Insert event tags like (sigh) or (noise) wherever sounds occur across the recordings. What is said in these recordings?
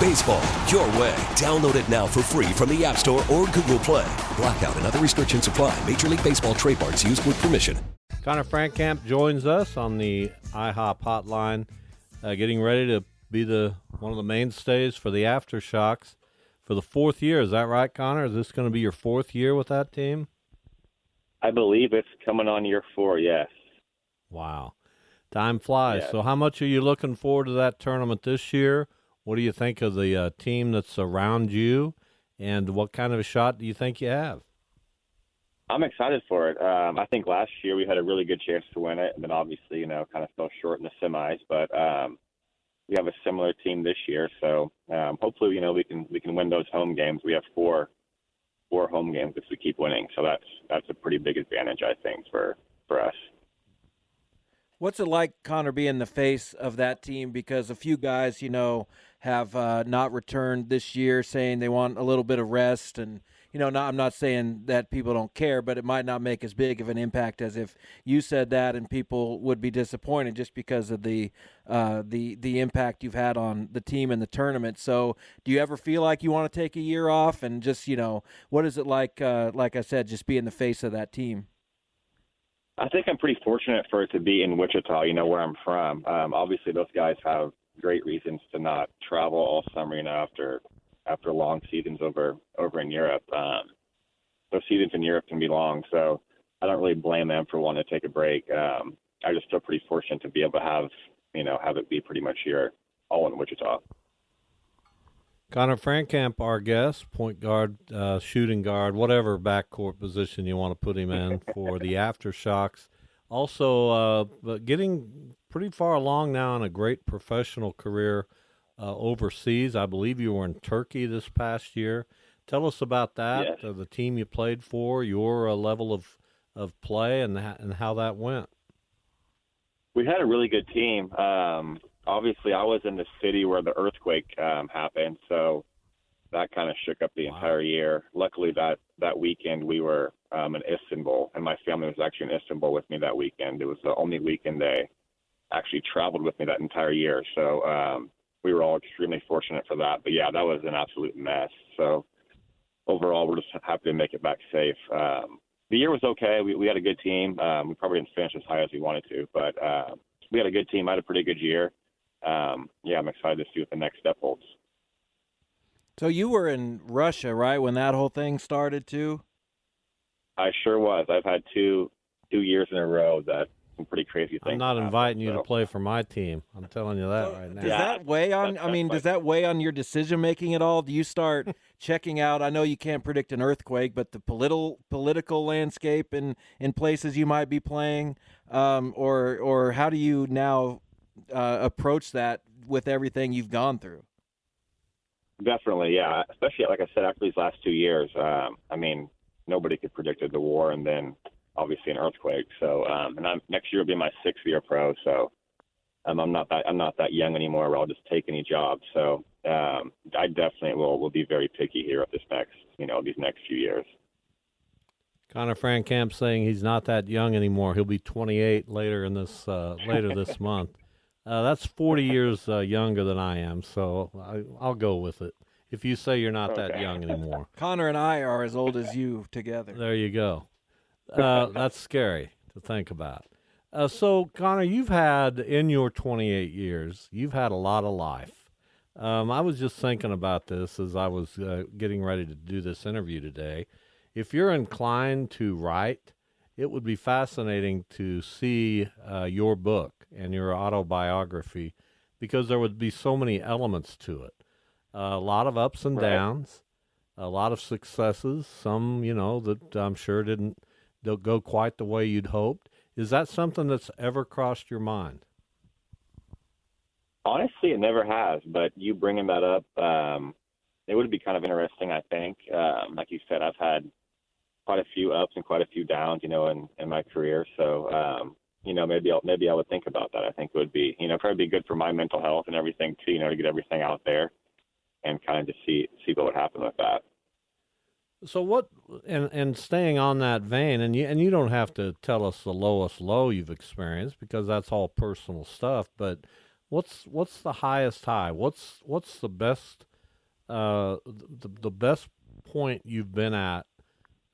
Baseball, your way. Download it now for free from the App Store or Google Play. Blackout and other restrictions apply. Major League Baseball trademarks used with permission. Conner Frankamp joins us on the IHOP hotline, uh, getting ready to be the one of the mainstays for the Aftershocks for the fourth year. Is that right, Conner? Is this going to be your fourth year with that team? I believe it's coming on year four. Yes. Wow, time flies. Yeah. So, how much are you looking forward to that tournament this year? What do you think of the uh, team that's around you, and what kind of a shot do you think you have? I'm excited for it. Um, I think last year we had a really good chance to win it, and then obviously, you know, kind of fell short in the semis. But um, we have a similar team this year, so um, hopefully, you know, we can we can win those home games. We have four four home games if we keep winning, so that's that's a pretty big advantage, I think, for for us. What's it like, Conner, being the face of that team? Because a few guys, you know, have uh, not returned this year, saying they want a little bit of rest. And, you know, not, I'm not saying that people don't care, but it might not make as big of an impact as if you said that and people would be disappointed just because of the uh, the the impact you've had on the team and the tournament. So, do you ever feel like you want to take a year off and just, you know, what is it like? Uh, like I said, just being the face of that team. I think I'm pretty fortunate for it to be in Wichita, you know, where I'm from. Um, obviously, those guys have great reasons to not travel all summer, you know, after after long seasons over over in Europe. Um, those seasons in Europe can be long, so I don't really blame them for wanting to take a break. Um, I just feel pretty fortunate to be able to have, you know, have it be pretty much here, all in Wichita. Conner Frankamp, our guest, point guard, uh, shooting guard, whatever backcourt position you want to put him in for the (laughs) aftershocks. Also, uh, getting pretty far along now in a great professional career uh, overseas. I believe you were in Turkey this past year. Tell us about that, Yes. uh, the team you played for, your uh, level of of play, and ha- and how that went. we had a really good team. Um, obviously, I was in the city where the earthquake um, happened, so that kind of shook up the Wow. entire year. Luckily, that that weekend we were um, in Istanbul, and my family was actually in Istanbul with me that weekend. It was the only weekend they actually traveled with me that entire year, so um, we were all extremely fortunate for that. But yeah, that was an absolute mess. So overall, we're just happy to make it back safe. Um, the year was okay. We, we had a good team. Um, we probably didn't finish as high as we wanted to, but uh, we had a good team. I had a pretty good year. Um, yeah, I'm excited to see what the next step holds. So you were in Russia, right, when that whole thing started too? I sure was. I've had two two years in a row that some pretty crazy things. I'm not happened, inviting you to play for my team. I'm telling you that right now. Does Yeah, that weigh on? that's- I mean, does that weigh on your decision making at all? Do you start (laughs) checking out? I know you can't predict an earthquake, but the political political landscape in in places you might be playing, um, or or how do you now uh, approach that with everything you've gone through? Definitely, yeah. Especially like I said, after these last two years, um, I mean, nobody could predicted the war and then obviously an earthquake. So, um, and I'm, next year will be my sixth year pro. So, um, I'm not that I'm not that young anymore where I'll just take any job. So, um, I definitely will will be very picky here at this next you know these next few years. Conner Frankamp saying he's not that young anymore. He'll be 28 later in this uh, later this (laughs) month. Uh, that's 40 years uh, younger than I am, so I, I'll go with it. If you say you're not that young anymore, (laughs) Conner and I are as old as you together. there you go. (laughs) Uh, that's scary to think about. Uh, so, Conner, you've had in your 28 years, you've had a lot of life. Um, I was just thinking about this as I was uh, getting ready to do this interview today. If you're inclined to write, it would be fascinating to see uh, your book and your autobiography because there would be so many elements to it. A lot of ups and Right. downs, a lot of successes, some, you know, that I'm sure didn't go quite the way you'd hoped. Is that something that's ever crossed your mind? Honestly, it never has. But you bringing that up, um, it would be kind of interesting. I think, um, like you said, I've had quite a few ups and quite a few downs, you know, in in my career. So, um, you know, maybe I'll, maybe I would think about that. I think it would be, you know, probably be good for my mental health and everything too. You know, to get everything out there and kind of see see what would happen with that. So what and and staying on that vein and you and you don't have to tell us the lowest low you've experienced because that's all personal stuff, but what's what's the highest high? What's what's the best uh the, the best point you've been at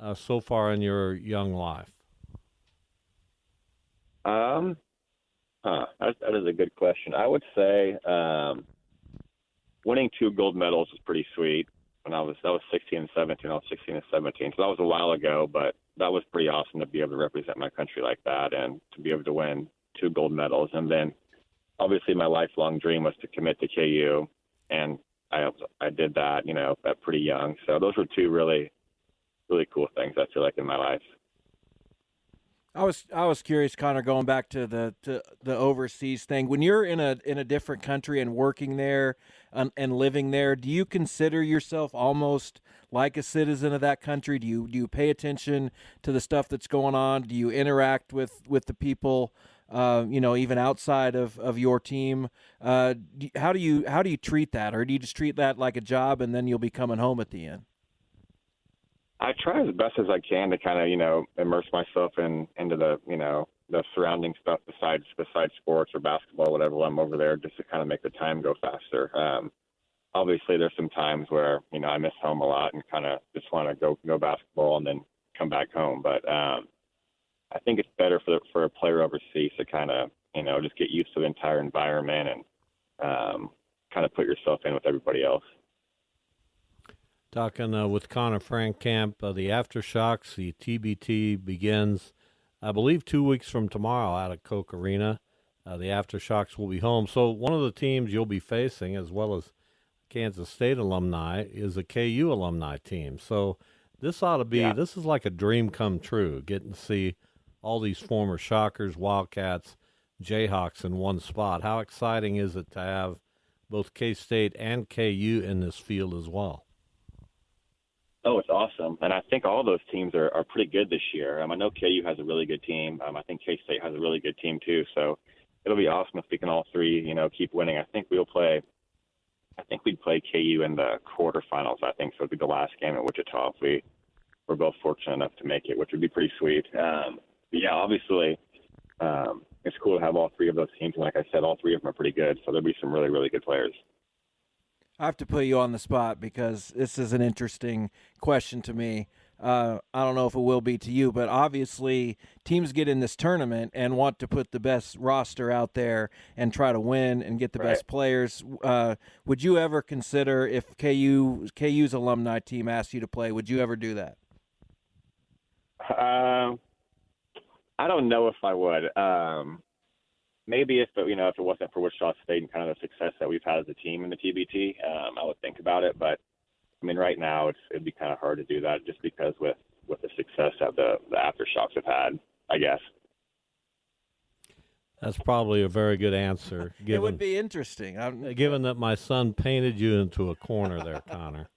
uh, so far in your young life? Um, huh, that, that is a good question. I would say um, winning two gold medals was pretty sweet. When I was that was 16 and 17, I was 16 and 17, so that was a while ago. But that was pretty awesome to be able to represent my country like that and to be able to win two gold medals. And then, obviously, my lifelong dream was to commit to KU, and I I did that, you know, at pretty young. So those were two really, really cool things I feel like in my life. I was I was curious, Conner, going back to the to the overseas thing. When you're in a in a different country and working there and, and living there, do you consider yourself almost like a citizen of that country? Do you do you pay attention to the stuff that's going on? Do you interact with with the people? Uh, you know, even outside of, of your team, uh, do, how do you how do you treat that, or do you just treat that like a job and then you'll be coming home at the end? I try as best as I can to kind of you know immerse myself in into the you know the surrounding stuff besides besides sports or basketball, whatever. I'm over there, just to kind of make the time go faster. Um, obviously, there's some times where you know I miss home a lot and kind of just want to go go basketball and then come back home. But um, I think it's better for for a player overseas to kind of you know just get used to the entire environment and um, kind of put yourself in with everybody else. Talking uh, with Conner Frankamp, uh, the aftershocks, the TBT begins, I believe, two weeks from tomorrow out at Koch Arena. Uh, the aftershocks will be home. So one of the teams you'll be facing, as well as Kansas State alumni, is a KU alumni team. So this ought to be Yeah. this is like a dream come true, getting to see all these former Shockers, Wildcats, Jayhawks in one spot. How exciting is it to have both K State and KU in this field as well? Oh, it's awesome, and I think all those teams are, are pretty good this year. Um, I know KU has a really good team. Um, I think K State has a really good team too. So it'll be awesome if we can all three, you know, keep winning. I think we'll play. I think we'd play KU in the quarterfinals. I think so. It'd be the last game at Wichita if we were both fortunate enough to make it, which would be pretty sweet. Um, yeah, obviously, um, it's cool to have all three of those teams. And like I said, all three of them are pretty good. So there'll be some really, really good players. I have to put you on the spot because this is an interesting question to me. Uh, I don't know if it will be to you, but obviously teams get in this tournament and want to put the best roster out there and try to win and get the Right. best players. Uh, would you ever consider if KU KU's alumni team asked you to play? Would you ever do that? Um, I don't know if I would. Um, maybe if it, you know if it wasn't for Wichita State and kind of the success that we've had as a team in the TBT, um, I would think about it. But I mean, right now it's it'd be kind of hard to do that just because with with the success that the the aftershocks have had. I guess. That's probably a very good answer. Given, (laughs) it would be interesting. I'm, uh, given that my son painted you into a corner there, (laughs) Conner.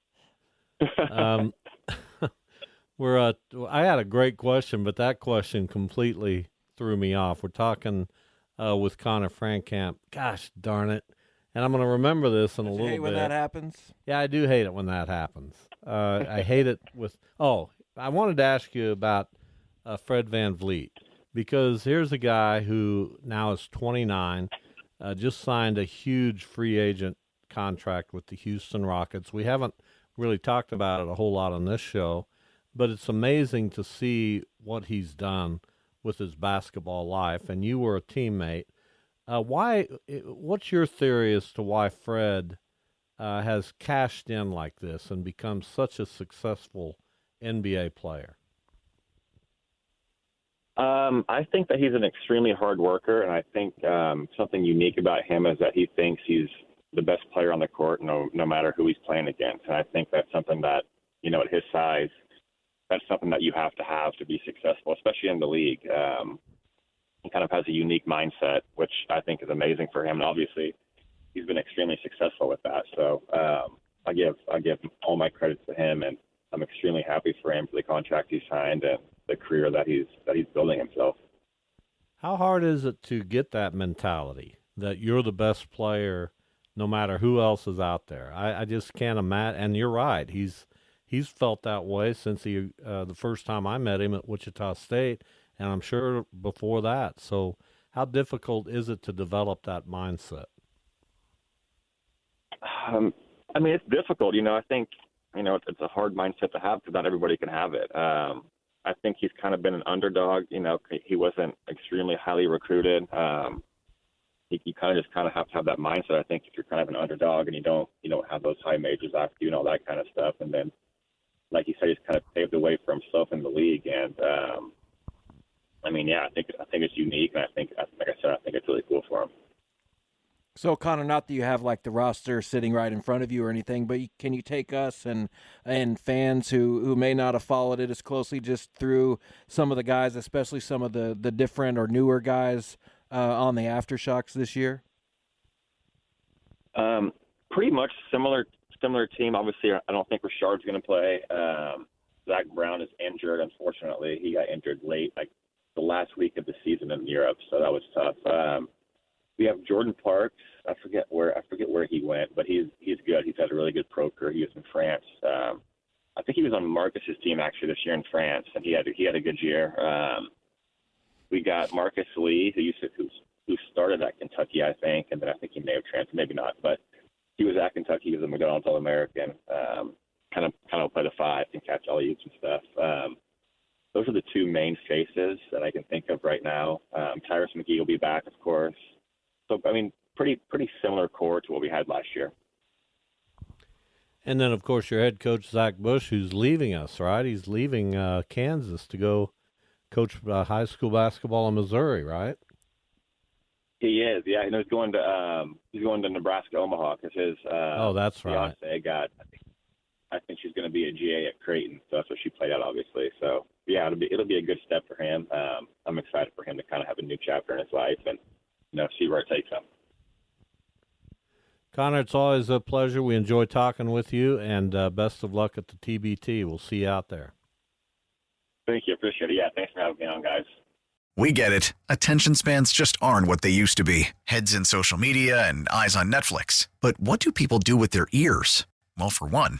Um, (laughs) we're uh, I had a great question, but that question completely threw me off. We're talking uh, with Conner Frankamp. Gosh darn it! And I'm going to remember this in a little hate bit. when that happens. Yeah, I do hate it when that happens. Uh, I hate it with. Oh, I wanted to ask you about uh, Fred VanVleet because here's a guy who now is 29, uh, just signed a huge free agent contract with the Houston Rockets. We haven't really talked about it a whole lot on this show, but it's amazing to see what he's done with his basketball life. And you were a teammate. Uh, why? What's your theory as to why Fred uh, has cashed in like this and become such a successful NBA player? Um, I think that he's an extremely hard worker, and I think um, something unique about him is that he thinks he's the best player on the court, no no matter who he's playing against. And I think that's something that you know at his size, that's something that you have to have to be successful, especially in the league. Um, kind of has a unique mindset, which I think is amazing for him. And obviously, he's been extremely successful with that. So um, I give I give all my credit to him, and I'm extremely happy for him for the contract he signed and the career that he's that he's building himself. How hard is it to get that mentality that you're the best player, no matter who else is out there? I, I just can't imagine. And you're right. He's he's felt that way since he uh, the first time I met him at Wichita State, and I'm sure before that. So, how difficult is it to develop that mindset? Um, I mean, it's difficult. You know, I think you know it's, a hard mindset to have because not everybody can have it. Um, I think he's kind of been an underdog. You know, he wasn't extremely highly recruited. Um, you, you kind of just kind of have to have that mindset. I think if you're kind of an underdog and you don't you don't have those high majors after you and all that kind of stuff, and then like you said, he's kind of paved the way for himself in the league. And um, I mean, yeah, I think I think it's unique, and I think like I said, I think it's really cool for him. So Conner, not that you have like the roster sitting right in front of you or anything, but can you take us and and fans who who may not have followed it as closely just through some of the guys, especially some of the the different or newer guys uh, on the aftershocks this year? Um, pretty much similar similar team. Obviously, I don't think Rashard's going to play. Um, Zach Brown is injured. Unfortunately, he got injured late, like the last week of the season in Europe, so that was tough. Um, we have Jordan Parks. I forget where I forget where he went, but he's he's good. He's had a really good pro career. He was in France. Um, I think he was on Marcus's team actually this year in France, and he had he had a good year. Um, we got Marcus Lee, who used to who, who started at Kentucky, I think, and then I think he may have transferred, maybe not, but he was at Kentucky. He was a McDonald's All American. Um, kind of kind of play the five and catch all oops and stuff. Um, those are the two main faces that I can think of right now. Um, Tyrus McGee will be back, of course. So I mean, pretty pretty similar core to what we had last year. And then, of course, your head coach Zach Bush, who's leaving us, right? He's leaving uh, Kansas to go coach uh, high school basketball in Missouri, right? He is, yeah. You know, he's going to um, he's going to Nebraska Omaha because his uh, oh, that's fiance right. got. I think, I think she's going to be a GA at Creighton, so that's what she played out, obviously. So yeah, it'll be it'll be a good step for him. Um, I'm excited for him to kind of have a new chapter in his life and you know see where it takes him. Conner, it's always a pleasure. We enjoy talking with you, and uh, best of luck at the TBT. We'll see you out there. Thank you. Appreciate it. Yeah, thanks for having me on, guys. We get it. Attention spans just aren't what they used to be heads in social media and eyes on Netflix. But what do people do with their ears? Well, for one,